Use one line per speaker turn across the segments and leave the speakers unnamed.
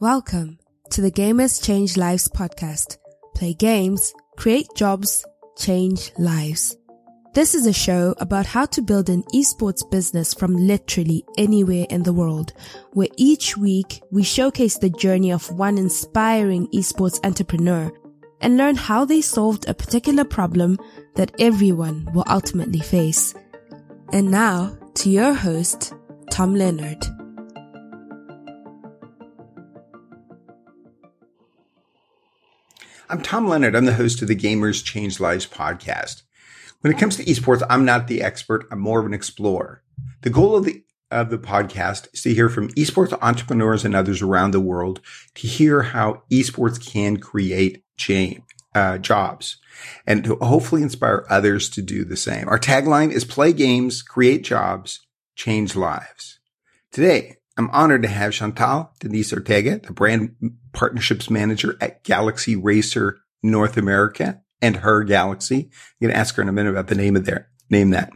Welcome to the Gamers Change Lives podcast. Play games, create jobs, change lives. This is a show about how to build an esports business from literally anywhere in the world, where each week we showcase the journey of one inspiring esports entrepreneur and learn how they solved a particular problem that everyone will ultimately face. And now to your host, Tom Leonard.
I'm Tom Leonard. I'm the host of the Gamers Change Lives podcast. When it comes to esports, I'm not the expert. I'm more of an explorer. The goal of the of the podcast is to hear from esports entrepreneurs and others around the world to hear how esports can create change, uh, jobs and to hopefully inspire others to do the same. Our tagline is play games, create jobs, change lives. Today, I'm honored to have Chantal Denise Ortega, the brand partnerships manager at Galaxy Racer North America and her Galaxy. I'm going to ask her in a minute about the name of their name that.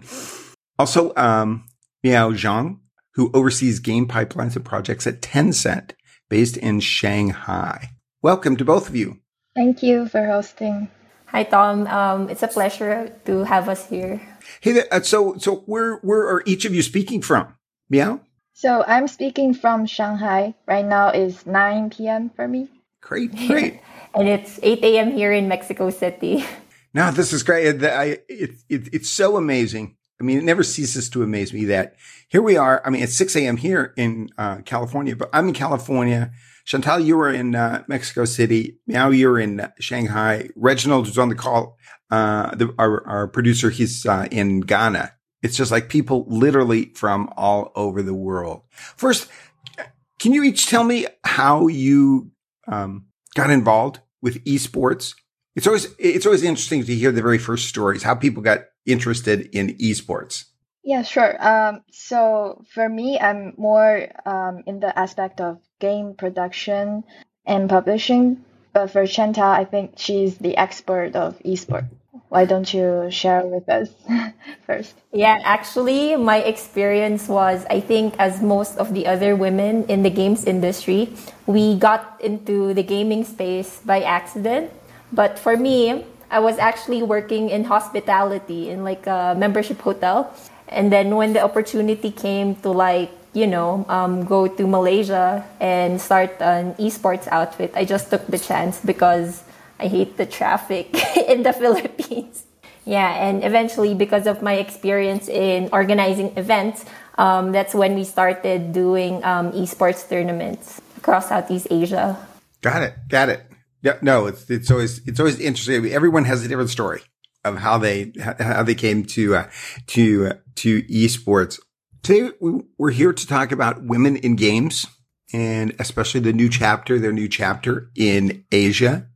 Also, um, Miao Zhang, who oversees game pipelines and projects at Tencent based in Shanghai. Welcome to both of you.
Thank you for hosting.
Hi, Tom. Um, it's a pleasure to have us here.
Hey, uh, so so where where are each of you speaking from? Miao.
So I'm speaking from Shanghai. Right now is 9 p.m. for me.
Great, great.
and it's 8 a.m. here in Mexico City.
No, this is great. I, it, it, it's so amazing. I mean, it never ceases to amaze me that here we are. I mean, it's 6 a.m. here in uh, California, but I'm in California. Chantal, you were in uh, Mexico City. Now you're in Shanghai. Reginald, who's on the call, uh, the, our, our producer, he's uh, in Ghana. It's just like people literally from all over the world. First, can you each tell me how you um, got involved with esports? It's always it's always interesting to hear the very first stories, how people got interested in esports.
Yeah, sure. Um, so for me, I'm more um, in the aspect of game production and publishing. But for Chantal, I think she's the expert of esports why don't you share with us first?
Yeah, actually, my experience was I think, as most of the other women in the games industry, we got into the gaming space by accident. But for me, I was actually working in hospitality in like a membership hotel. And then when the opportunity came to like, you know, um, go to Malaysia and start an esports outfit, I just took the chance because I hate the traffic in the Philippines. Yeah, and eventually, because of my experience in organizing events, um, that's when we started doing um, esports tournaments across Southeast Asia.
Got it. Got it. Yeah, no, it's it's always it's always interesting. Everyone has a different story of how they how they came to uh, to uh, to esports. Today we're here to talk about women in games and especially the new chapter, their new chapter in Asia.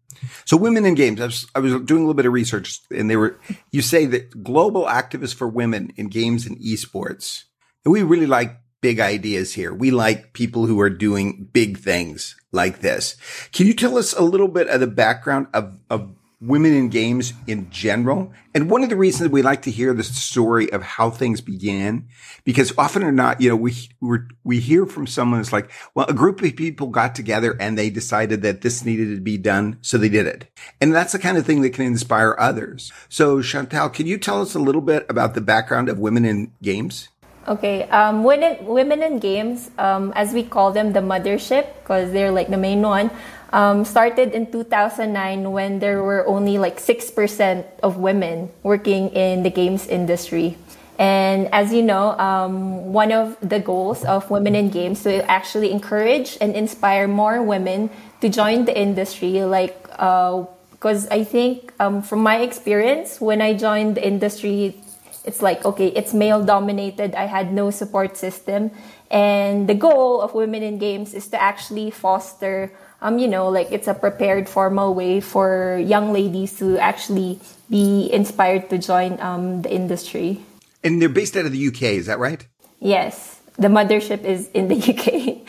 So women in games, I was, I was, doing a little bit of research and they were, you say that global activists for women in games and esports. And we really like big ideas here. We like people who are doing big things like this. Can you tell us a little bit of the background of, of women in games in general. And one of the reasons we like to hear the story of how things began, because often or not, you know, we, we we hear from someone that's like, well, a group of people got together and they decided that this needed to be done. So they did it. And that's the kind of thing that can inspire others. So Chantal, can you tell us a little bit about the background of women in games?
Okay, um, women, women in games, um, as we call them, the mothership, because they're like the main one um, started in 2009 when there were only like 6% of women working in the games industry. And as you know, um, one of the goals of Women in Games to actually encourage and inspire more women to join the industry. Like, because uh, I think um, from my experience, when I joined the industry, it's like, okay, it's male dominated. I had no support system. And the goal of Women in Games is to actually foster um, you know, like it's a prepared formal way for young ladies to actually be inspired to join um, the industry.
And they're based out of the UK, is that right?
Yes, the mothership is in the UK.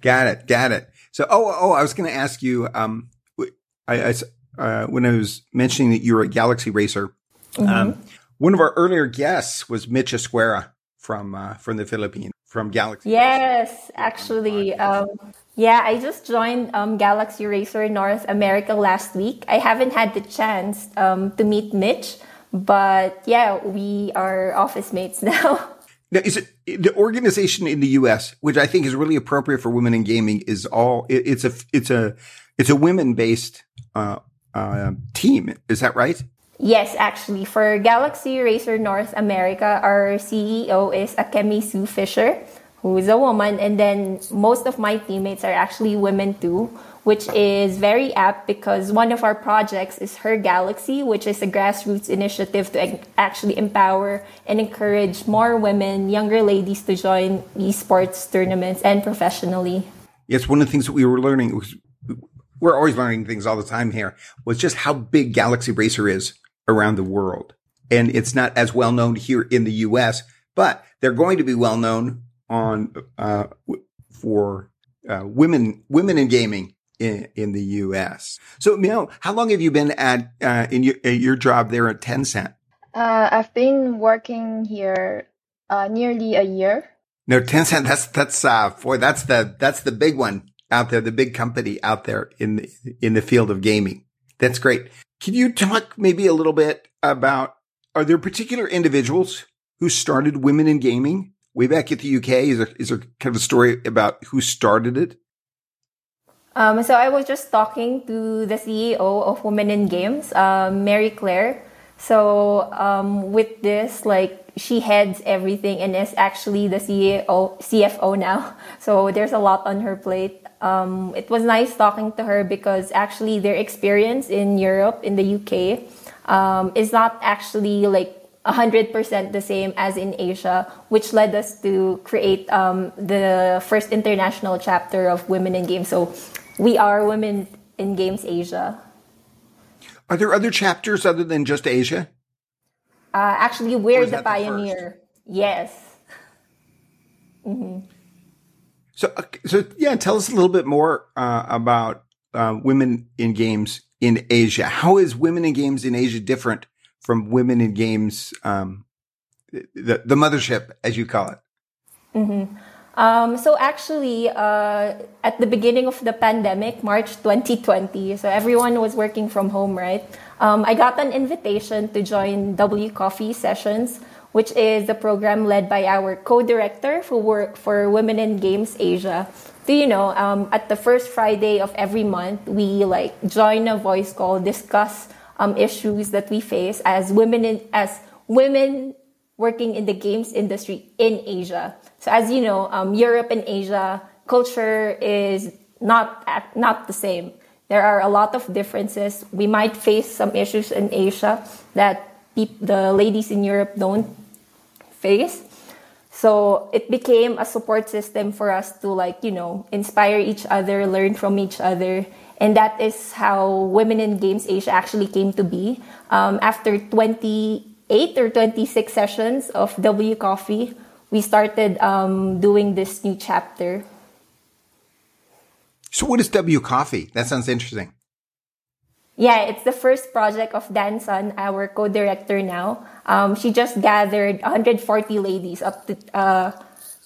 got it, got it. So, oh, oh, I was going to ask you. Um, I, I uh, when I was mentioning that you're a Galaxy racer, mm-hmm. um, one of our earlier guests was Mitch Esquera from uh, from the Philippines, from Galaxy.
Yes, actually, um, Yeah, I just joined um, Galaxy Racer North America last week. I haven't had the chance um, to meet Mitch, but yeah, we are office mates now.
Now, is it the organization in the U.S., which I think is really appropriate for women in gaming, is all it, it's a it's a it's a women based uh, uh, team. Is that right?
Yes, actually, for Galaxy Racer North America, our CEO is Akemi Sue Fisher who is a woman, and then most of my teammates are actually women too, which is very apt because one of our projects is Her Galaxy, which is a grassroots initiative to actually empower and encourage more women, younger ladies to join esports tournaments and professionally.
Yes, one of the things that we were learning was we're always learning things all the time here was just how big Galaxy Racer is around the world. And it's not as well known here in the US, but they're going to be well known on uh, for uh, women women in gaming in, in the U.S. So, you know, how long have you been at uh, in your, your job there at Tencent?
Uh, I've been working here uh, nearly a year.
No, Tencent. That's that's uh, boy, that's the that's the big one out there, the big company out there in the in the field of gaming. That's great. Can you talk maybe a little bit about are there particular individuals who started women in gaming way back at the UK? Is there, is there kind of a story about who started it?
Um, so I was just talking to the CEO of Women in Games, um, Marie-Claire. So um, with this, like she heads everything and is actually the CEO, CFO now. So there's a lot on her plate. Um, it was nice talking to her because actually their experience in Europe, in the UK, um, is not actually like 100% the same as in Asia, which led us to create um, the first international chapter of Women in Games. So we are Women in Games Asia.
Are there other chapters other than just Asia?
Uh, actually, we're the pioneer. The yes.
Mm-hmm. So, uh, so yeah, tell us a little bit more uh, about uh, women in games in Asia. How is women in games in Asia different from Women in Games, um, the the mothership, as you call it?
Mm-hmm. Um, so actually, uh, at the beginning of the pandemic, March 2020, so everyone was working from home, right? Um, I got an invitation to join W Coffee Sessions, which is the program led by our co-director for work for Women in Games Asia. So you know, um, at the first Friday of every month, we like join a voice call, discuss um, issues that we face as women in, as women working in the games industry in Asia. So as you know, um, Europe and Asia culture is not not the same. There are a lot of differences. We might face some issues in Asia that the ladies in Europe don't face. So it became a support system for us to like, you know, inspire each other, learn from each other, and that is how Women in Games Asia actually came to be. Um, after 28 or 26 sessions of W Coffee, we started um, doing this new chapter.
So, what is W Coffee? That sounds interesting.
Yeah, it's the first project of Dan Sun, our co-director now. Um, she just gathered 140 ladies up to uh,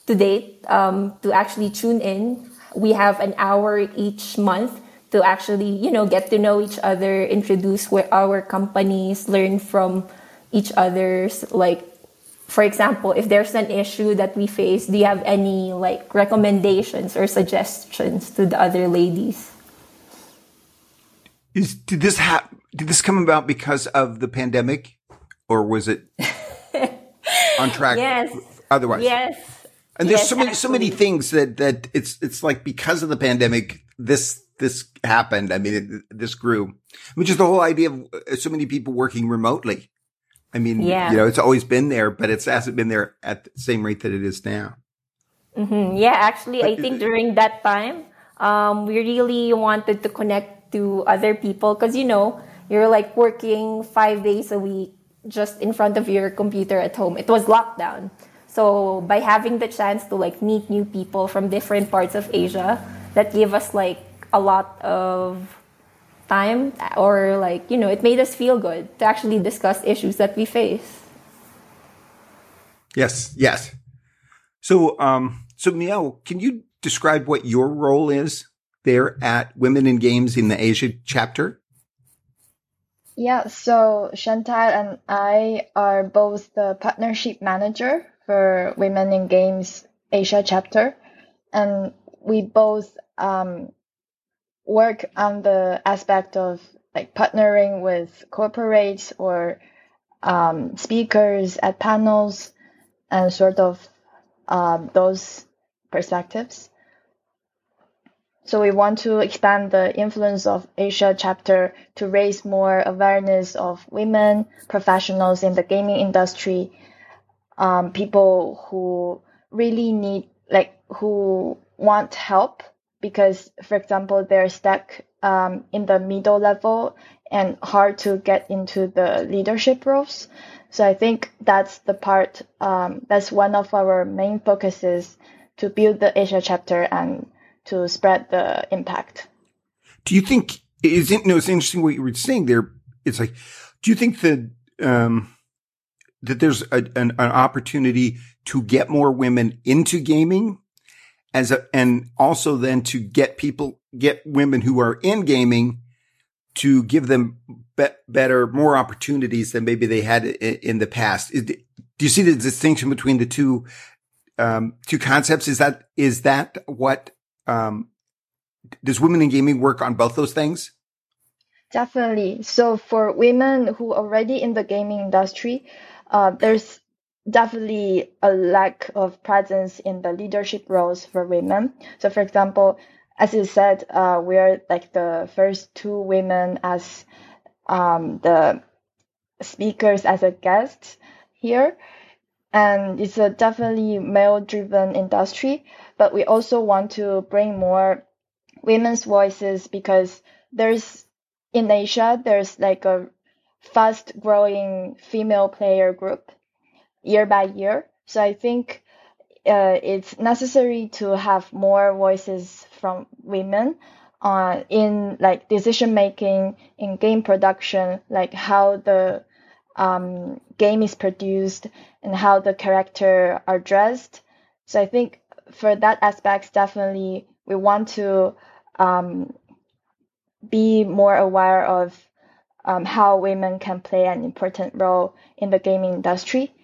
to date um, to actually tune in. We have an hour each month to actually, you know, get to know each other, introduce where our companies, learn from each other's like for example, if there's an issue that we face, do you have any like recommendations or suggestions to the other ladies?
Is did this ha- did this come about because of the pandemic, or was it on track?
yes.
Otherwise,
yes.
And there's
yes,
so many so many things that that it's it's like because of the pandemic, this this happened. I mean, it, this grew, which is the whole idea of uh, so many people working remotely. I mean, yeah. you know, it's always been there, but it hasn't been there at the same rate that it is now.
Mm-hmm. Yeah, actually, but I think during that time, um, we really wanted to connect to other people because, you know, you're like working five days a week just in front of your computer at home. It was lockdown. So by having the chance to like meet new people from different parts of Asia, that gave us like a lot of time or like you know it made us feel good to actually discuss issues that we face
yes yes so um so miao can you describe what your role is there at Women in Games in the Asia chapter?
Yeah, so Chantal and I are both the partnership manager for Women in Games Asia chapter, and we both um, work on the aspect of like partnering with corporates or um, speakers at panels and sort of um, those perspectives. So we want to expand the influence of Asia chapter to raise more awareness of women professionals in the gaming industry, um, people who really need, like, who want help because, for example, they're stuck um, in the middle level and hard to get into the leadership roles. So I think that's the part, um, that's one of our main focuses to build the Asia chapter and to spread the impact.
Do you think is it? No, it's interesting what you were saying there. It's like, do you think that um, that there's a, an, an opportunity to get more women into gaming, as a, and also then to get people get women who are in gaming to give them be- better, more opportunities than maybe they had in, in the past. Is, do you see the distinction between the two um, two concepts? Is that is that what um, does women in gaming work on both those things?
Definitely. So for women who are already in the gaming industry, uh, there's definitely a lack of presence in the leadership roles for women. So for example, as you said, uh, we're like the first two women as um, the speakers as a guest here. And it's a definitely male driven industry, but we also want to bring more women's voices because there's in Asia, there's like a fast growing female player group year by year. So I think uh, it's necessary to have more voices from women uh, in like decision making in game production, like how the um, game is produced and how the character are dressed. So I think for that aspect, definitely we want to um, be more aware of um, how women can play an important role in the gaming industry.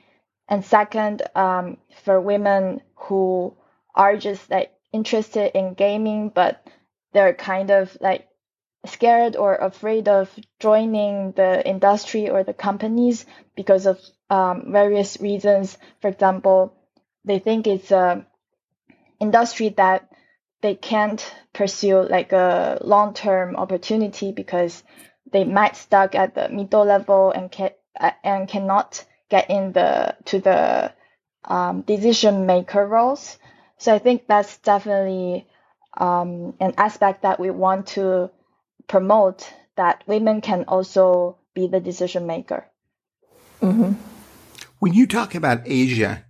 And second, um, for women who are just like interested in gaming, but they're kind of like scared or afraid of joining the industry or the companies because of um, various reasons. For example, they think it's a industry that they can't pursue like a long-term opportunity because they might stuck at the middle level and can and cannot get in the to the um, decision maker roles. So I think that's definitely um, an aspect that we want to promote that women can also be the decision maker.
Mm-hmm. When you talk about Asia,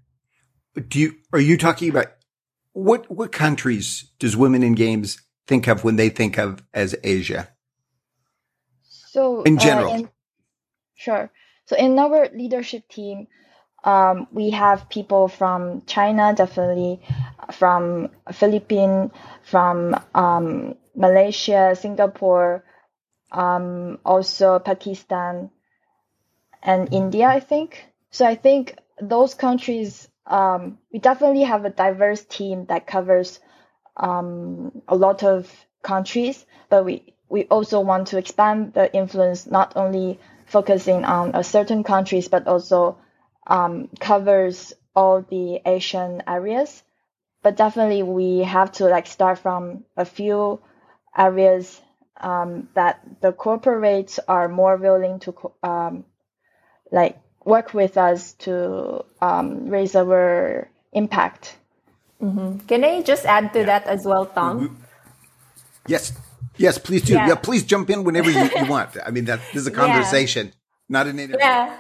do you are you talking about what what countries does women in games think of when they think of as Asia?
So
in general,
uh, in, sure. So in our leadership team, um, we have people from China, definitely from Philippines, from um, Malaysia, Singapore, um, also Pakistan and India, I think. So I think those countries, um, we definitely have a diverse team that covers um, a lot of countries, but we, we also want to expand the influence, not only focusing on a certain countries, but also um, covers all the Asian areas. But definitely we have to like start from a few areas um, that the corporates are more willing to um, like work with us to um, raise our impact.
Mm-hmm. Can I just add to yeah. that as well, Tom?
Yes, yes, please do. Yeah, yeah please jump in whenever you, you, want. I mean, that this is a conversation, yeah. not an interview.
Yeah.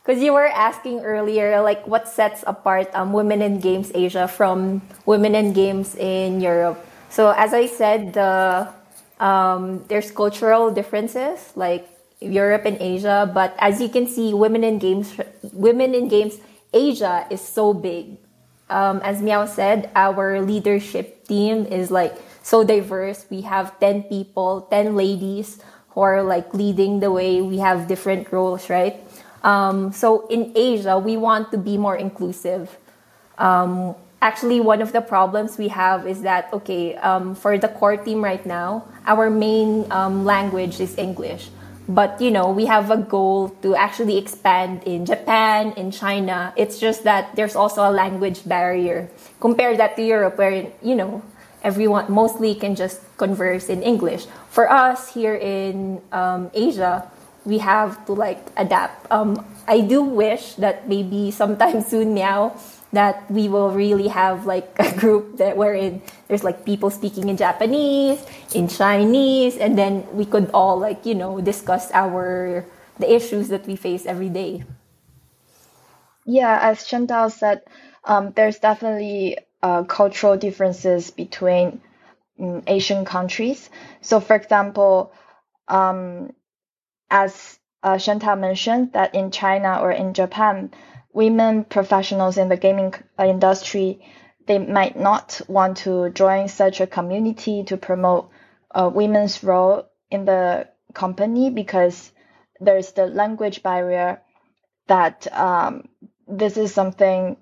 Because you were asking earlier, like what sets apart um, Women in Games Asia from Women in Games in Europe. So as I said, the um, there's cultural differences like Europe and Asia, but as you can see, Women in Games, Women in Games Asia is so big. Um, as Miao said, our leadership team is like so diverse. We have 10 people, 10 ladies who are like leading the way. We have different roles, right? Um, so in Asia, we want to be more inclusive. Um, actually, one of the problems we have is that, okay, um, for the core team right now, our main um, language is English. But, you know, we have a goal to actually expand in Japan, in China. It's just that there's also a language barrier. Compare that to Europe where, you know, everyone mostly can just converse in English. For us here in um, Asia, we have to like adapt. Um, I do wish that maybe sometime soon now that we will really have like a group that wherein there's like people speaking in Japanese, in Chinese, and then we could all like you know discuss our the issues that we face every day.
Yeah, as Chantal said, um, there's definitely uh, cultural differences between um, Asian countries. So, for example, um, as uh, Chantal mentioned, that in China or in Japan, women professionals in the gaming industry they might not want to join such a community to promote uh, women's role in the company because there's the language barrier that um, this is something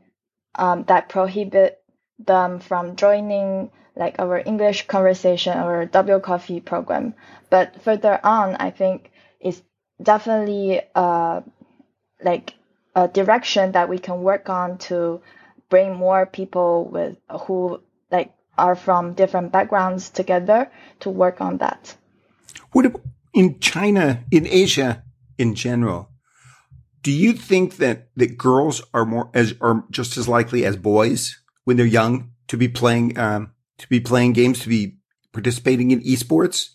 um, that prohibit them from joining like our English conversation or W coffee program. But further on, I think it's definitely uh, like a direction that we can work on to bring more people with who like are from different backgrounds together to work on that.
What in China, in Asia in general? Do you think that that girls are more as are just as likely as boys when they're young to be playing um, to be playing games to be participating in esports?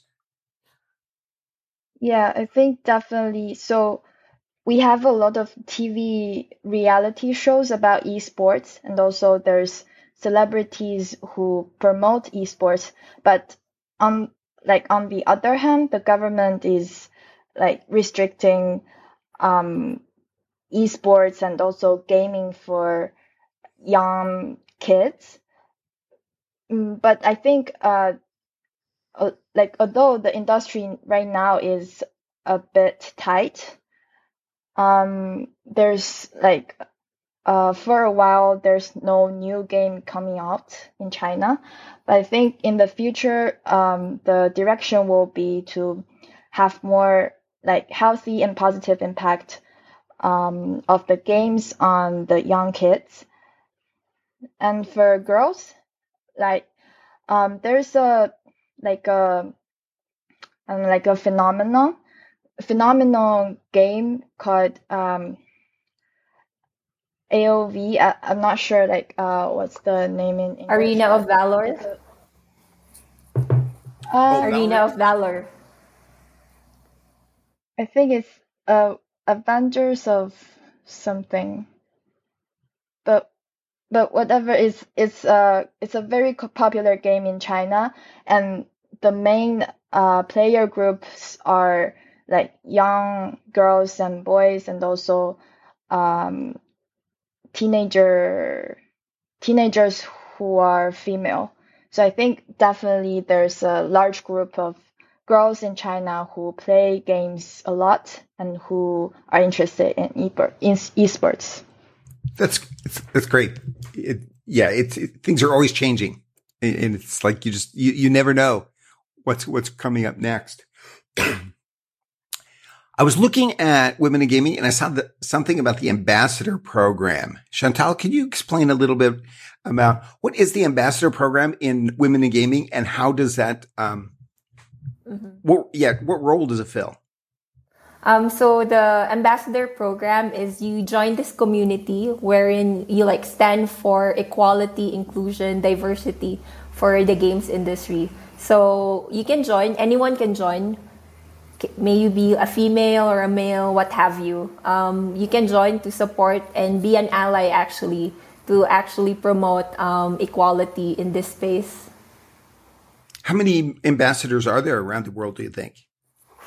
Yeah, I think definitely. So we have a lot of TV reality shows about esports, and also there's celebrities who promote esports. But on like on the other hand, the government is like restricting um, esports and also gaming for young kids. Mm, but I think uh, uh, like although the industry right now is a bit tight um, there's like uh, for a while there's no new game coming out in China, but I think in the future um, the direction will be to have more like healthy and positive impact um, of the games on the young kids. And for girls, like um, there's a like a um, like a phenomenon phenomenal game called um, AOV. I, am not sure like uh, what's the name in English.
Arena of Valor. Uh, Arena of Valor.
I think it's uh, Avengers of something. But but whatever is it's uh it's a very popular game in China and the main uh player groups are like young girls and boys and also um, teenager teenagers who are female. So I think definitely there's a large group of girls in China who play games a lot and who are interested in esports.
That's that's great. It, yeah, it's it, things are always changing, and it's like you just you, you never know what's what's coming up next. I was looking at women in gaming and I saw the, something about the ambassador program. Chantal, can you explain a little bit about what is the ambassador program in women in gaming and how does that, um, mm-hmm. what, yeah, what role does it fill?
Um, so the ambassador program is you join this community wherein you like stand for equality, inclusion, diversity for the games industry. So you can join, anyone can join may you be a female or a male, what have you. Um, you can join to support and be an ally actually to actually promote um, equality in this space.
How many ambassadors are there around the world, do you think?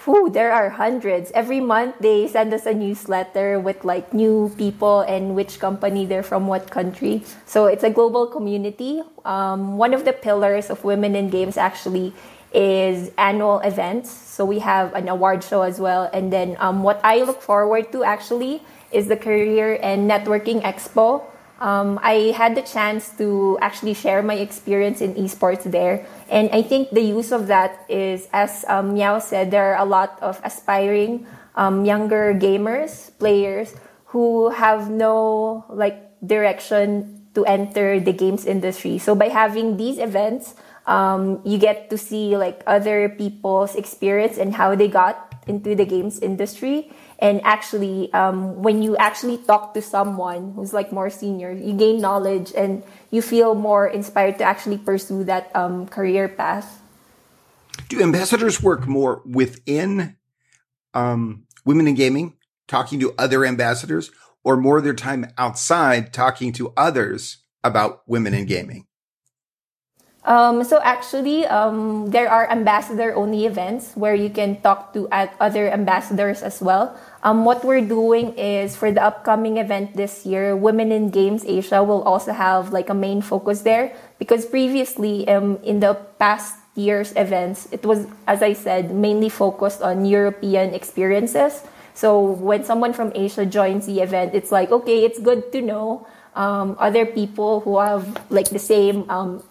whew, there are hundreds. Every month they send us a newsletter with like new people and which company they're from, what country. So it's a global community. Um, one of the pillars of Women in Games actually is annual events. So we have an award show as well. And then um, what I look forward to actually is the Career and Networking Expo. Um, I had the chance to actually share my experience in esports there. And I think the use of that is, as um, Miao said, there are a lot of aspiring um, younger gamers, players who have no like direction to enter the games industry. So by having these events, um, you get to see like other people's experience and how they got into the games industry. And actually um, when you actually talk to someone who's like more senior you gain knowledge and you feel more inspired to actually pursue that um, career path.
Do ambassadors work more within um, women in gaming talking to other ambassadors or more of their time outside talking to others about women in gaming
um, so actually, um, there are ambassador-only events where you can talk to other ambassadors as well. Um, what we're doing is for the upcoming event this year, Women in Games Asia will also have like a main focus there because previously, um, in the past year's events, it was, as I said, mainly focused on European experiences. So when someone from Asia joins the event, it's like okay, it's good to know um, other people who have like the same um,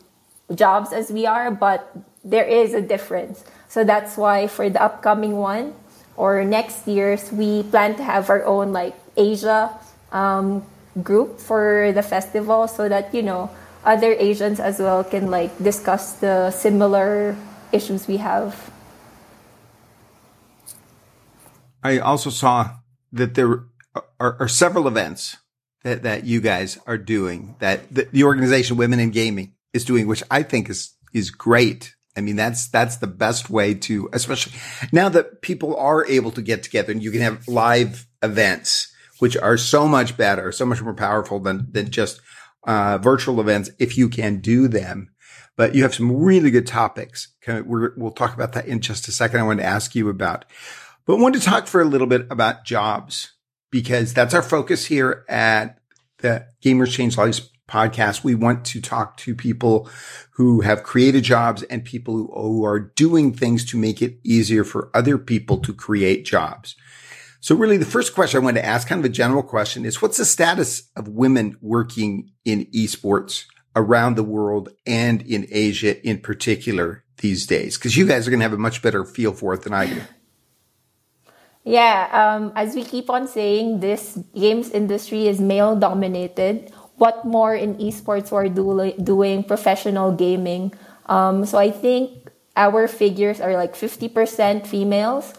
jobs as we are, but there is a difference. So that's why for the upcoming one or next year's, we plan to have our own like Asia um, group for the festival so that, you know, other Asians as well can like discuss the similar issues we have.
I also saw that there are, are several events that, that you guys are doing that the, the organization Women in Gaming is doing, which I think is, is great. I mean, that's, that's the best way to, especially now that people are able to get together and you can have live events, which are so much better, so much more powerful than, than just, uh, virtual events if you can do them. But you have some really good topics. we will talk about that in just a second. I wanted to ask you about, but I wanted to talk for a little bit about jobs because that's our focus here at the Gamers Change Lives podcast, we want to talk to people who have created jobs and people who, who are doing things to make it easier for other people to create jobs. So really the first question I want to ask, kind of a general question is what's the status of women working in esports around the world and in Asia in particular these days? Cause you guys are going to have a much better feel for it than I do.
Yeah, um, as we keep on saying, this games industry is male dominated what more in esports we're do- doing professional gaming. Um, so I think our figures are like 50% females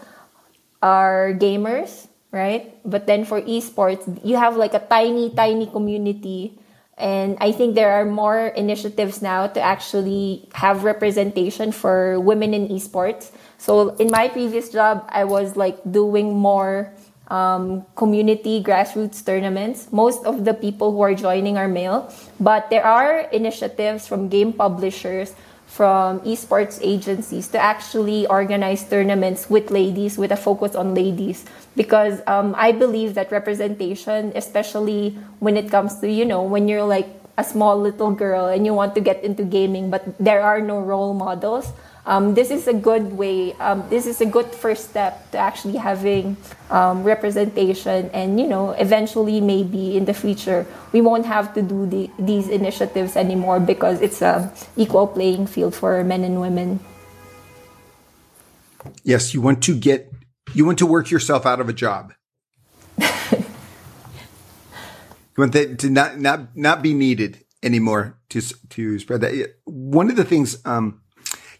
are gamers, right? But then for esports, you have like a tiny, tiny community. And I think there are more initiatives now to actually have representation for women in esports. So in my previous job, I was like doing more um, community grassroots tournaments. Most of the people who are joining are male, but there are initiatives from game publishers, from esports agencies to actually organize tournaments with ladies with a focus on ladies because um, I believe that representation, especially when it comes to, you know, when you're like a small little girl and you want to get into gaming, but there are no role models um, this is a good way. Um, this is a good first step to actually having um, representation, and you know, eventually, maybe in the future, we won't have to do the, these initiatives anymore because it's a equal playing field for men and women.
Yes, you want to get you want to work yourself out of a job. you want that to not not not be needed anymore to to spread that. One of the things. Um,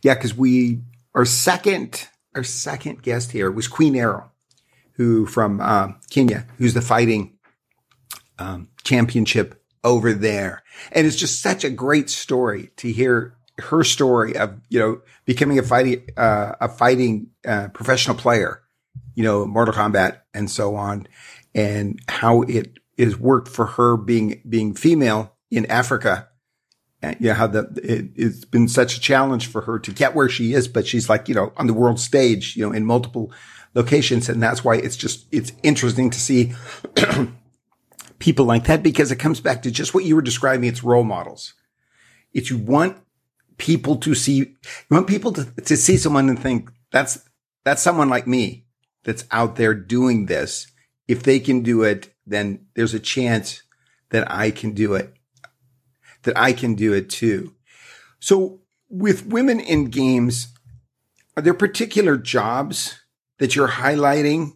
yeah, because we our second our second guest here was Queen Arrow, who from uh, Kenya, who's the fighting um, championship over there, and it's just such a great story to hear her story of you know becoming a fighting uh, a fighting uh, professional player, you know, Mortal Kombat and so on, and how it is worked for her being being female in Africa yeah, how that it, it's been such a challenge for her to get where she is, but she's like, you know, on the world stage, you know, in multiple locations. And that's why it's just, it's interesting to see people like that because it comes back to just what you were describing. It's role models. If you want people to see, you want people to, to see someone and think that's, that's someone like me that's out there doing this. If they can do it, then there's a chance that I can do it that I can do it too. So with women in games, are there particular jobs that you're highlighting?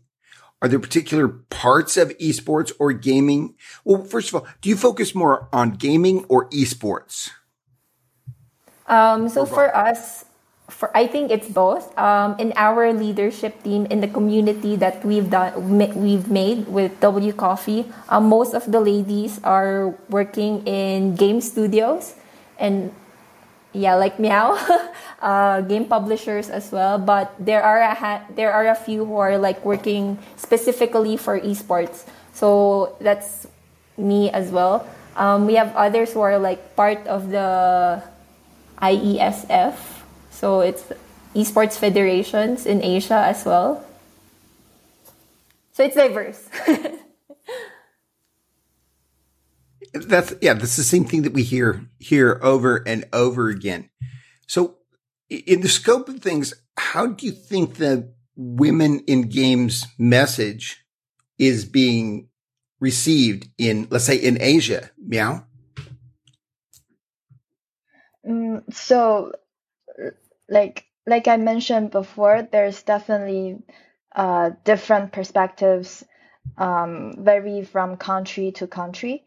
Are there particular parts of esports or gaming? Well, first of all, do you focus more on gaming or esports?
Um, so for us, for I think it's both. Um, in our leadership team, in the community that we've done, we've made with W Coffee, um, most of the ladies are working in game studios, and yeah, like Miao, uh, game publishers as well. But there are a ha- there are a few who are like working specifically for esports. So that's me as well. Um, we have others who are like part of the IESF so it's esports federations in Asia as well. So it's diverse.
that's yeah, that's the same thing that we hear here over and over again. So in the scope of things, how do you think the women in games message is being received in let's say in Asia? Miao.
Mm, so like like I mentioned before, there's definitely uh, different perspectives um, vary from country to country.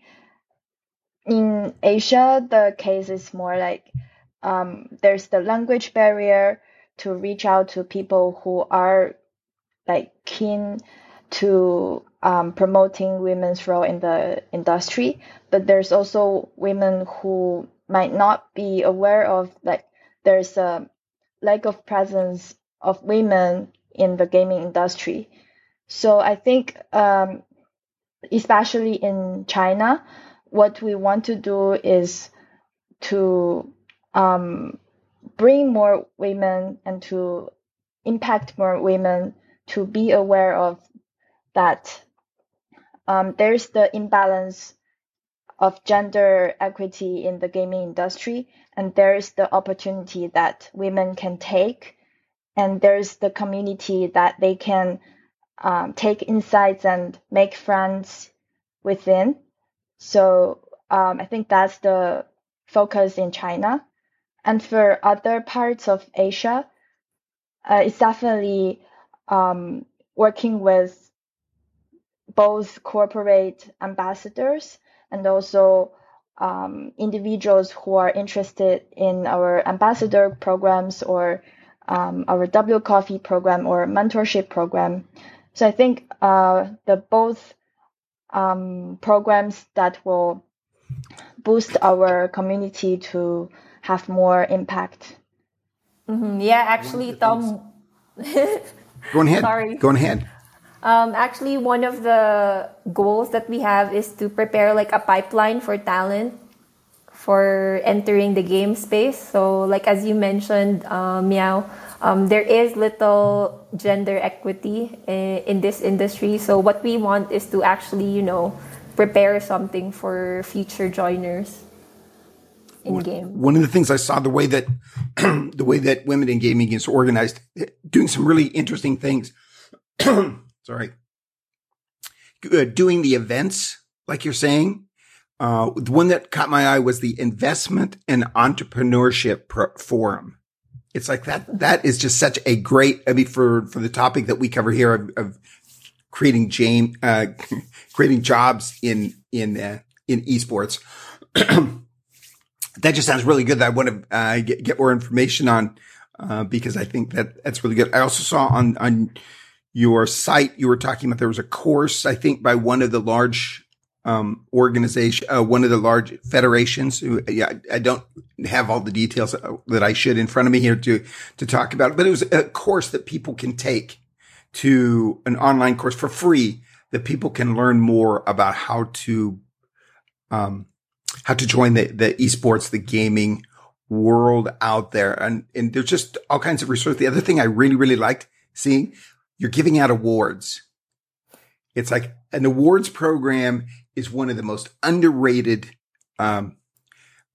In Asia, the case is more like um, there's the language barrier to reach out to people who are like keen to um, promoting women's role in the industry, but there's also women who might not be aware of like there's a lack of presence of women in the gaming industry. So I think, um, especially in China, what we want to do is to um, bring more women and to impact more women to be aware of that um, there's the imbalance of gender equity in the gaming industry and there's the opportunity that women can take and there's the community that they can um, take insights and make friends within. So um, i think that's the focus in china. And for other parts of asia uh, it's definitely um, working with both corporate ambassadors and also um, individuals who are interested in our ambassador programs or um, our W Coffee program or mentorship program. So I think uh, the both um, programs that will boost our community to have more impact.
Mm-hmm. Yeah, actually, Tom.
Go ahead. Sorry. Go ahead.
Um, actually, one of the goals that we have is to prepare like a pipeline for talent for entering the game space. So, like as you mentioned, uh, Miao, um, there is little gender equity in, in this industry. So, what we want is to actually, you know, prepare something for future joiners in game.
One of the things I saw the way that the way that women in gaming is organized, doing some really interesting things. sorry, uh, doing the events, like you're saying. Uh, the one that caught my eye was the investment and entrepreneurship pro- forum. It's like that, that is just such a great, I mean, for, for the topic that we cover here of, of creating James, uh, creating jobs in, in, uh, in esports. that just sounds really good. That I want to, uh, get, get more information on, uh, because I think that that's really good. I also saw on, on, your site, you were talking about there was a course, I think, by one of the large um, organization, uh, one of the large federations. Yeah, I don't have all the details that I should in front of me here to to talk about it, but it was a course that people can take to an online course for free that people can learn more about how to um, how to join the, the esports, the gaming world out there. And, and there's just all kinds of resources. The other thing I really, really liked seeing, you're giving out awards. It's like an awards program is one of the most underrated, um,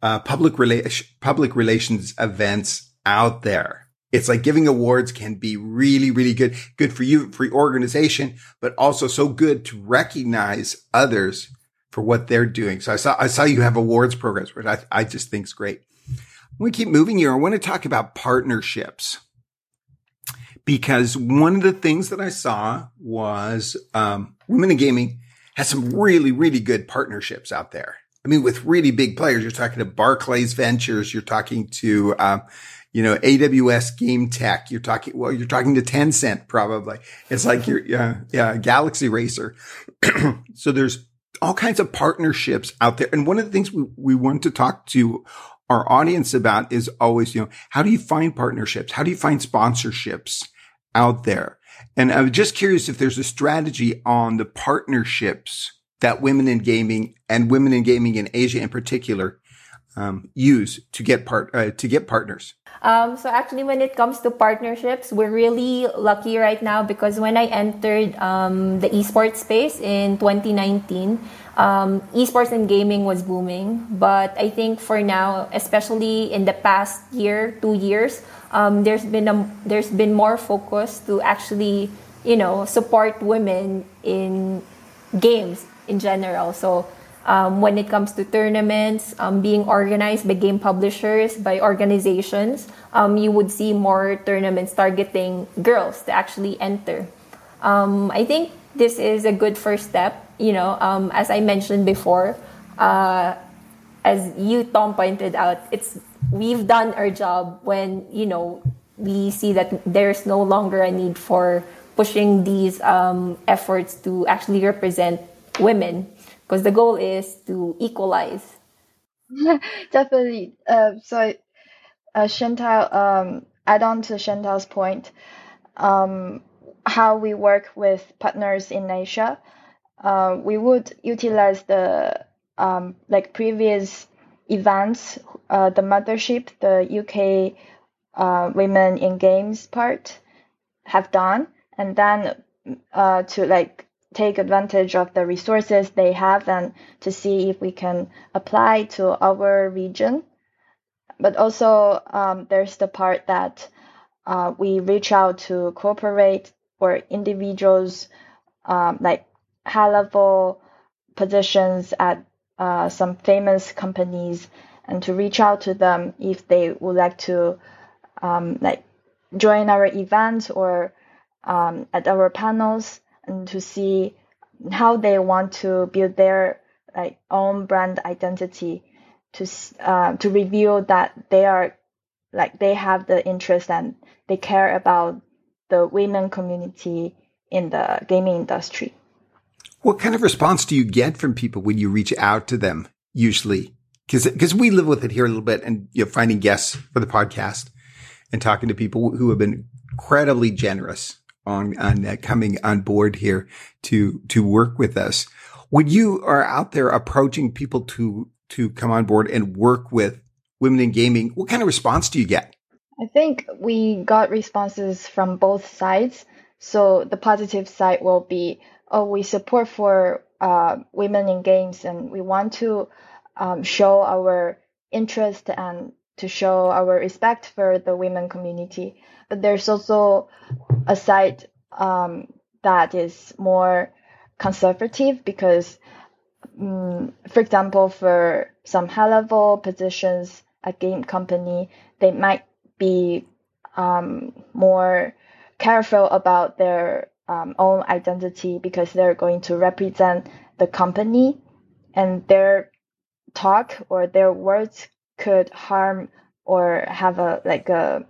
uh, public rela- public relations events out there. It's like giving awards can be really, really good, good for you, for your organization, but also so good to recognize others for what they're doing. So I saw, I saw you have awards programs, which I, I just think is great. We keep moving here. I want to talk about partnerships because one of the things that I saw was, um, women in gaming has some really, really good partnerships out there. I mean, with really big players, you're talking to Barclays Ventures, you're talking to, um, you know, AWS Game Tech. You're talking, well, you're talking to Tencent probably. It's like you're, yeah, yeah, Galaxy Racer. so there's all kinds of partnerships out there. And one of the things we, we want to talk to our audience about is always, you know, how do you find partnerships? How do you find sponsorships out there? And I'm just curious if there's a strategy on the partnerships that women in gaming and women in gaming in Asia in particular um, use to get part uh, to get partners?
Um, so actually, when it comes to partnerships, we're really lucky right now because when I entered um, the esports space in 2019, um, esports and gaming was booming. But I think for now, especially in the past year, two years, um, there's been a, there's been more focus to actually you know support women in games in general. So um, when it comes to tournaments um, being organized by game publishers, by organizations, um, you would see more tournaments targeting girls to actually enter. Um, I think this is a good first step. You know, um, as I mentioned before, uh, as you Tom pointed out, it's we've done our job when you know we see that there's no longer a need for pushing these um, efforts to actually represent women because the goal is to equalize.
Definitely. Uh, so, uh, Chantal, um, add on to Chantal's point, um, how we work with partners in Asia, uh, we would utilize the um, like previous events, uh, the mothership, the UK uh, women in games part have done, and then uh, to like take advantage of the resources they have and to see if we can apply to our region. But also, um, there's the part that uh, we reach out to corporate or individuals, um, like high level positions at uh, some famous companies, and to reach out to them if they would like to, um, like join our events or um, at our panels to see how they want to build their like own brand identity to uh, to reveal that they are like they have the interest and they care about the women community in the gaming industry.
What kind of response do you get from people when you reach out to them usually? Cause, cause we live with it here a little bit and you know, finding guests for the podcast and talking to people who have been incredibly generous on, on uh, coming on board here to, to work with us. When you are out there approaching people to, to come on board and work with women in gaming, what kind of response do you get?
I think we got responses from both sides. So the positive side will be, oh, we support for uh, women in games and we want to um, show our interest and to show our respect for the women community. But there's also a side um, that is more conservative because, um, for example, for some high level positions at game company, they might be um, more careful about their um, own identity because they're going to represent the company and their talk or their words could harm or have a like a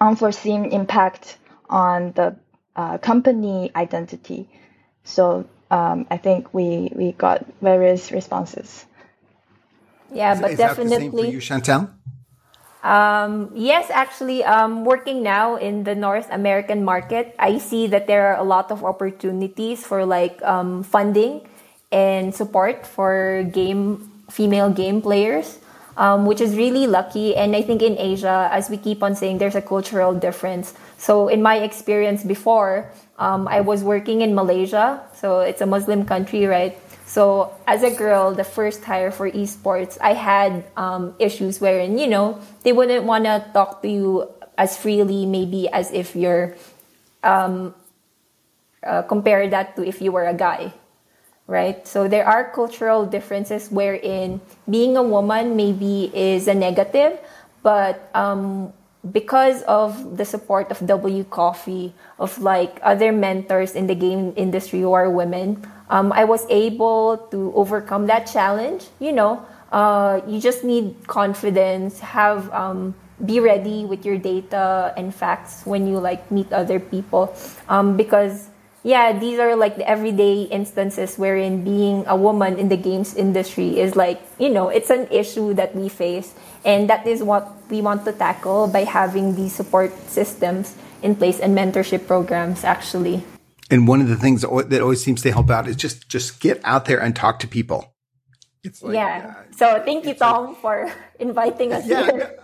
unforeseen impact on the uh, company identity. So um, I think we we got various responses.
Yeah,
is,
but
is
definitely.
for you, Chantal?
Um, yes, actually, um, working now in the North American market, I see that there are a lot of opportunities for like um, funding and support for game female game players, um, which is really lucky. And I think in Asia, as we keep on saying, there's a cultural difference. So in my experience before, um, I was working in Malaysia, so it's a Muslim country, right? So as a girl, the first hire for esports, I had um, issues wherein you know they wouldn't want to talk to you as freely, maybe as if you're um, uh, compare that to if you were a guy, right? So there are cultural differences wherein being a woman maybe is a negative, but um, because of the support of W Coffee, of like other mentors in the game industry who are women, um, I was able to overcome that challenge. You know, uh, you just need confidence, have um, be ready with your data and facts when you like meet other people, um, because yeah, these are like the everyday instances wherein being a woman in the games industry is like, you know, it's an issue that we face. And that is what we want to tackle by having these support systems in place and mentorship programs, actually.
And one of the things that always seems to help out is just just get out there and talk to people.
Like, yeah. Uh, so thank you, Tom, like, for inviting us yeah, here.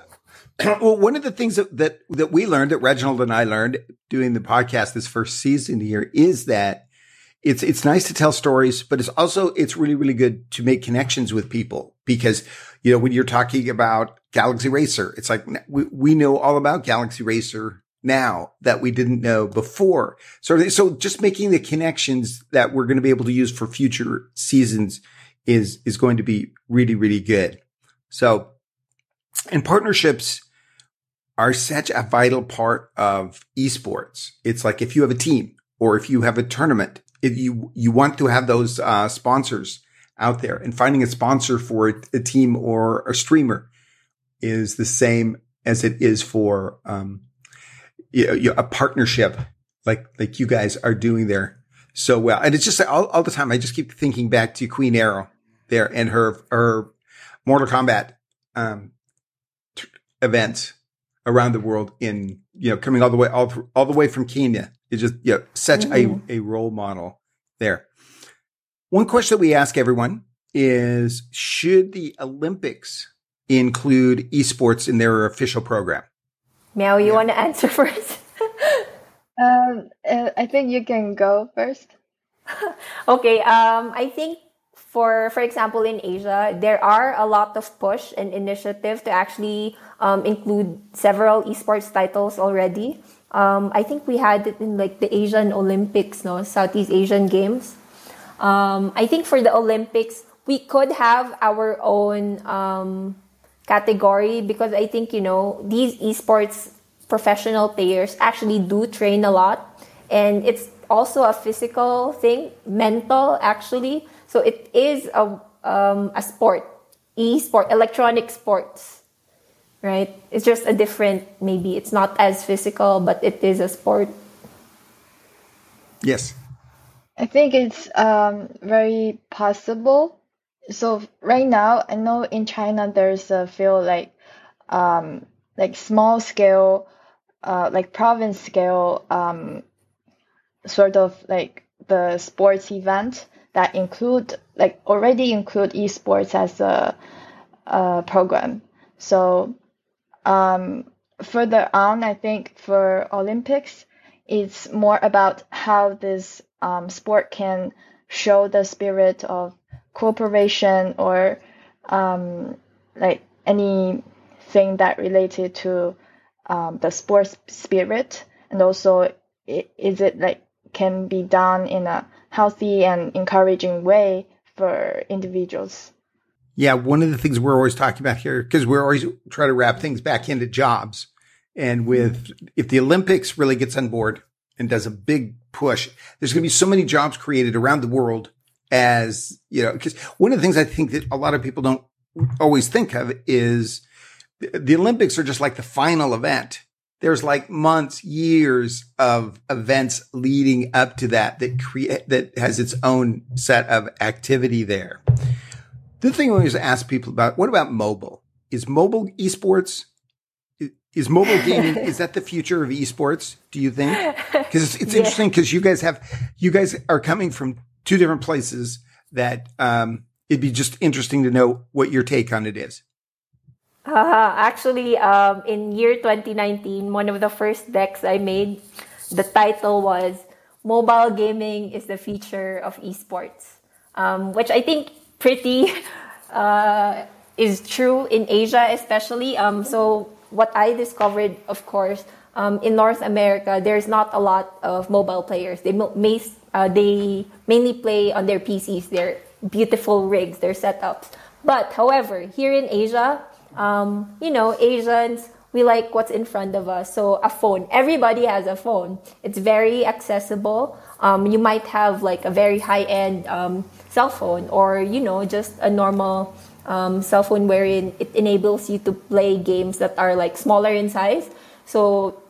well, one of the things that, that, that we learned, that Reginald and I learned doing the podcast this first season here is that it's, it's nice to tell stories, but it's also, it's really, really good to make connections with people because, you know, when you're talking about Galaxy Racer, it's like we, we know all about Galaxy Racer now that we didn't know before. So, so just making the connections that we're going to be able to use for future seasons is, is going to be really, really good. So, and partnerships, are such a vital part of esports. It's like if you have a team or if you have a tournament, if you, you want to have those, uh, sponsors out there and finding a sponsor for a, team or a streamer is the same as it is for, um, you a partnership like, like you guys are doing there so well. And it's just all, all the time. I just keep thinking back to Queen Arrow there and her, her Mortal Kombat, um, t- events around the world in, you know, coming all the way, all, all the way from Kenya. It's just, you know, such mm-hmm. a, a role model there. One question that we ask everyone is, should the Olympics include esports in their official program?
Mel, you yeah. want to answer first?
um, uh, I think you can go first.
okay. Um, I think for for example in asia there are a lot of push and initiative to actually um, include several esports titles already. Um, i think we had it in like the asian olympics no? Southeast asian games. Um, i think for the olympics we could have our own um, category because i think you know these esports professional players actually do train a lot. And it's also a physical thing mental actually so it is a, um, a sport, e-sport, electronic sports, right? It's just a different, maybe it's not as physical, but it is a sport.
Yes.
I think it's um, very possible. So right now, I know in China there's a few like um, like small scale, uh, like province scale, um, sort of like the sports event that include like already include esports as a, a program. So um, further on, I think for Olympics, it's more about how this um, sport can show the spirit of cooperation or um, like anything that related to um, the sports spirit, and also is it like can be done in a healthy and encouraging way for individuals.
Yeah, one of the things we're always talking about here, because we're always trying to wrap things back into jobs. And with, if the Olympics really gets on board and does a big push, there's going to be so many jobs created around the world as, you know, because one of the things I think that a lot of people don't always think of is the Olympics are just like the final event there's like months, years of events leading up to that that create, that has its own set of activity there. The thing I always ask people about, what about mobile? Is mobile esports, is mobile gaming, is that the future of esports? Do you think? Cause it's, it's yeah. interesting because you guys have, you guys are coming from two different places that, um, it'd be just interesting to know what your take on it is.
Uh, actually, um, in year 2019, one of the first decks I made, the title was "Mobile Gaming is the Future of Esports," um, which I think pretty uh, is true in Asia, especially. Um, so, what I discovered, of course, um, in North America, there's not a lot of mobile players. They may, uh, they mainly play on their PCs, their beautiful rigs, their setups. But however, here in Asia, um, you know, Asians, we like what's in front of us. So a phone, everybody has a phone. It's very accessible. Um, you might have like a very high end um, cell phone or, you know, just a normal um, cell phone wherein it enables you to play games that are like smaller in size. So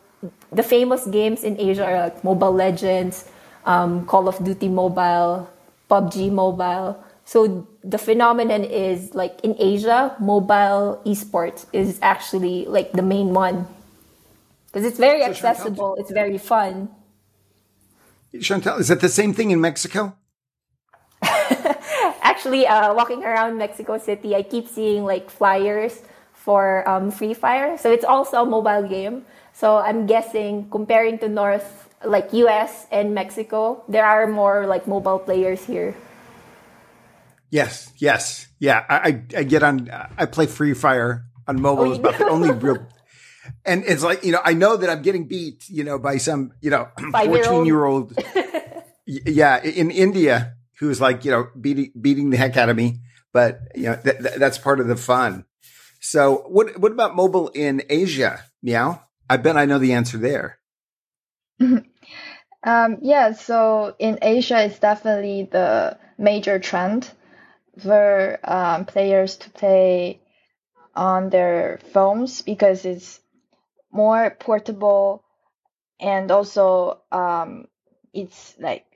the famous games in Asia are like Mobile Legends, um, Call of Duty Mobile, PUBG Mobile. So the phenomenon is like in Asia, mobile esports is actually like the main one because it's very so accessible. Chantal, it's very fun.
Chantal, is that the same thing in Mexico?
actually, uh, walking around Mexico City, I keep seeing like flyers for um, Free Fire. So it's also a mobile game. So I'm guessing comparing to North, like US and Mexico, there are more like mobile players here.
Yes, yes, yeah. I, I get on. I play Free Fire on mobile. Oh, about the only real. And it's like you know, I know that I'm getting beat, you know, by some you know, fourteen year old. yeah, in India, who's like you know beating beating the heck out of me. But you know, th- th- that's part of the fun. So, what what about mobile in Asia? Miao. I bet I know the answer there.
um, yeah. So in Asia, it's definitely the major trend for um, players to play on their phones because it's more portable and also um, it's like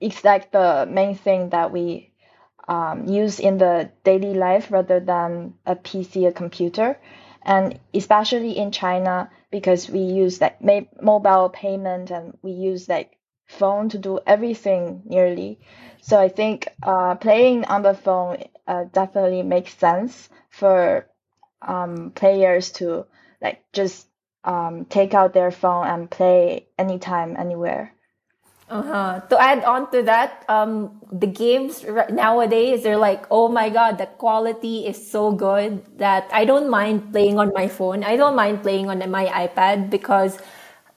it's like the main thing that we um, use in the daily life rather than a PC, a computer, and especially in China because we use like mobile payment and we use like phone to do everything nearly. So I think uh, playing on the phone uh, definitely makes sense for um, players to like just um, take out their phone and play anytime, anywhere.
Uh-huh. To add on to that, um, the games nowadays they're like, oh my god, the quality is so good that I don't mind playing on my phone. I don't mind playing on my iPad because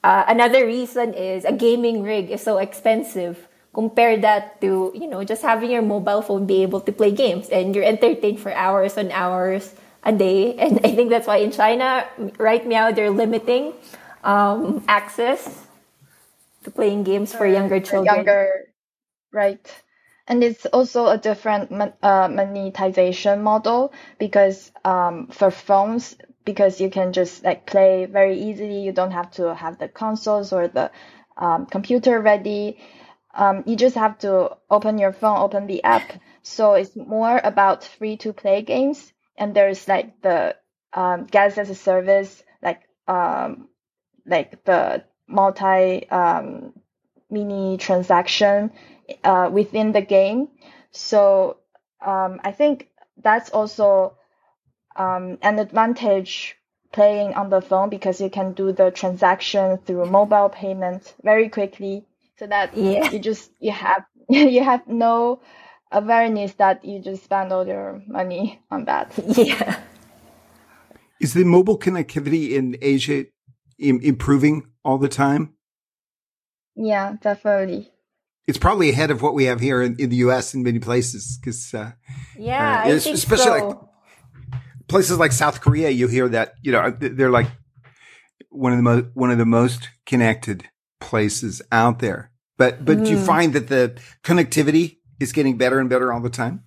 uh, another reason is a gaming rig is so expensive compare that to you know just having your mobile phone be able to play games and you're entertained for hours and hours a day. And i think that's why in china right now they're limiting um, access to playing games for younger children.
younger right. And it's also a different uh, monetization model because um, for phones because you can just like play very easily you don't have to have the consoles or the um, computer ready um, you just have to open your phone, open the app. So it's more about free to play games. And there's like the um, gas as a service, like um, like the multi um, mini transaction uh, within the game. So um, I think that's also um, an advantage playing on the phone because you can do the transaction through mobile payment very quickly so that yeah. you just you have you have no awareness that you just spend all your money on that.
Yeah.
Is the mobile connectivity in Asia Im- improving all the time?
Yeah, definitely.
It's probably ahead of what we have here in, in the U.S. in many places because
uh, yeah, uh,
especially
so.
like places like South Korea. You hear that you know they're like one of the most one of the most connected places out there. But but mm. do you mm. find that the connectivity is getting better and better all the time?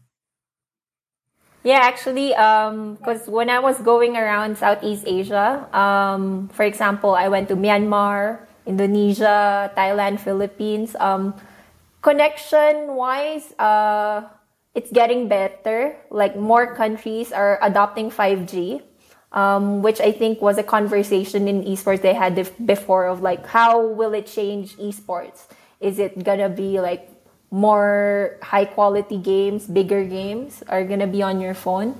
Yeah, actually, because um, when I was going around Southeast Asia, um, for example, I went to Myanmar, Indonesia, Thailand, Philippines. Um, connection wise, uh, it's getting better. Like more countries are adopting 5G um, which I think was a conversation in esports they had before of like how will it change esports? Is it gonna be like more high quality games, bigger games are gonna be on your phone.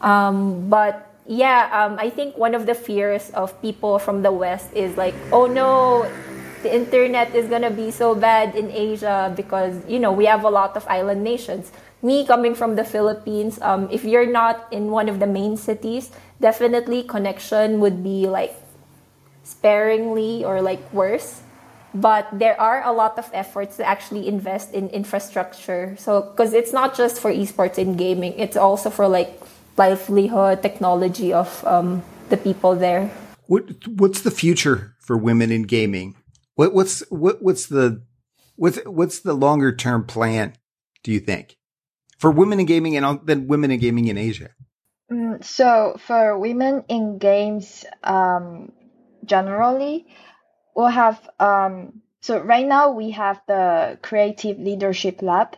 Um, but yeah, um, I think one of the fears of people from the West is like, oh no, the internet is gonna be so bad in Asia because you know we have a lot of island nations. Me coming from the Philippines, um, if you're not in one of the main cities, definitely connection would be like sparingly or like worse. But there are a lot of efforts to actually invest in infrastructure. So because it's not just for esports and gaming it's also for like livelihood technology of um, the people there.
What what's the future for women in gaming? What what's what what's the what's what's the longer term plan do you think for women in gaming and then women in gaming in asia.
Mm, so for women in games um, generally we'll have um, so right now we have the creative leadership lab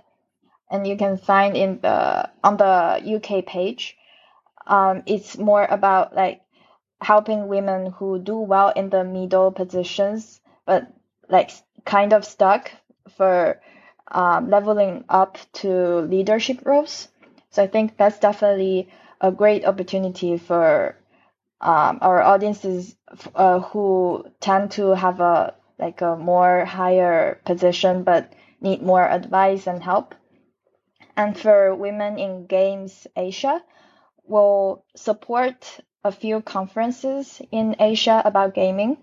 and you can find in the on the uk page. Um, it's more about like helping women who do well in the middle positions but like kind of stuck for um, leveling up to leadership roles so i think that's definitely a great opportunity for um, our audiences uh, who tend to have a like a more higher position but need more advice and help. And for women in games Asia, we'll support a few conferences in Asia about gaming.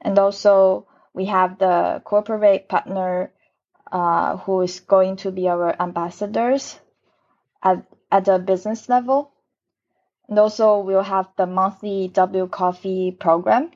And also we have the corporate partner uh, who is going to be our ambassadors at, at the business level. And also we'll have the monthly W coffee program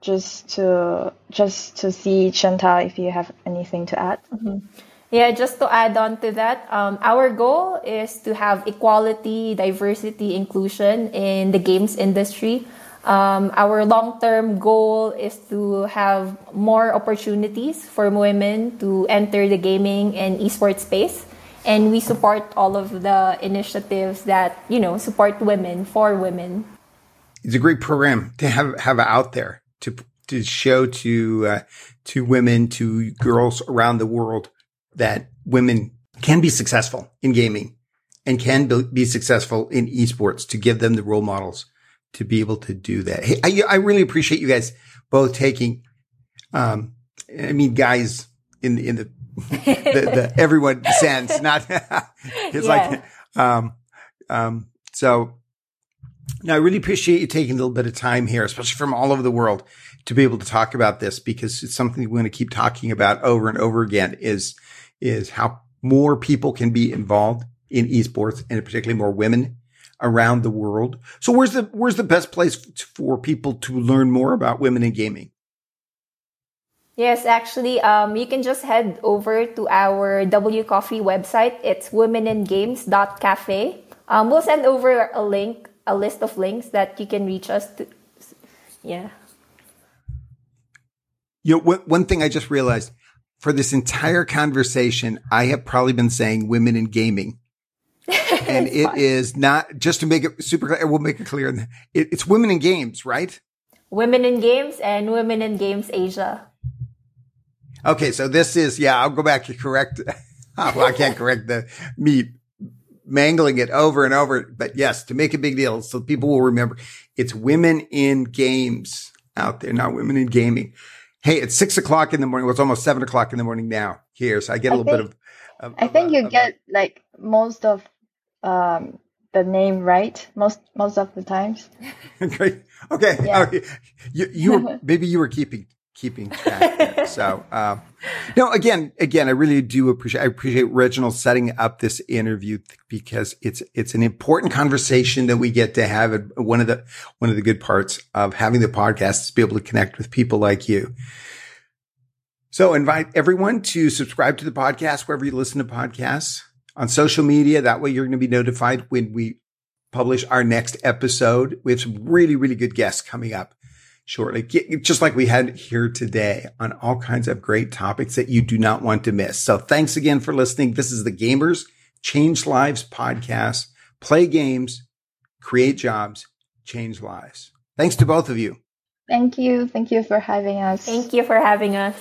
just to just to see Chantal if you have anything to add.
Mm-hmm. Yeah, just to add on to that, um, our goal is to have equality, diversity, inclusion in the games industry. Um, our long term goal is to have more opportunities for women to enter the gaming and esports space. And we support all of the initiatives that you know support women for women.
It's a great program to have have out there to to show to uh, to women to girls around the world that women can be successful in gaming and can be successful in esports to give them the role models to be able to do that. Hey, I, I really appreciate you guys both taking, um, I mean, guys in in the the, the everyone sense, not it's yeah. like um um so now I really appreciate you taking a little bit of time here, especially from all over the world, to be able to talk about this because it's something we're going to keep talking about over and over again is is how more people can be involved in esports and particularly more women around the world. So where's the where's the best place for people to learn more about women in gaming?
Yes, actually, um, you can just head over to our W Coffee website. It's womeningames.cafe. Um, we'll send over a link, a list of links that you can reach us to. Yeah.
You know, one thing I just realized for this entire conversation, I have probably been saying women in gaming. and it fine. is not just to make it super clear. We'll make it clear. It, it's women in games, right?
Women in games and women in games Asia.
Okay, so this is yeah. I'll go back to correct. Oh, well, I can't correct the me mangling it over and over, but yes, to make a big deal so people will remember, it's women in games out there, not women in gaming. Hey, it's six o'clock in the morning. Well, it's almost seven o'clock in the morning now here, so I get a little think, bit of,
of. I think you get like most of um, the name right most most of the times.
Great. Okay. Yeah. Oh, you you were maybe you were keeping keeping track. so, um, no, again, again, I really do appreciate, I appreciate Reginald setting up this interview because it's, it's an important conversation that we get to have. And one of the, one of the good parts of having the podcast is to be able to connect with people like you. So invite everyone to subscribe to the podcast wherever you listen to podcasts on social media. That way you're going to be notified when we publish our next episode. We have some really, really good guests coming up shortly, just like we had here today on all kinds of great topics that you do not want to miss. So thanks again for listening. This is the Gamers Change Lives podcast. Play games, create jobs, change lives. Thanks to both of you.
Thank you. Thank you for having us.
Thank you for having us.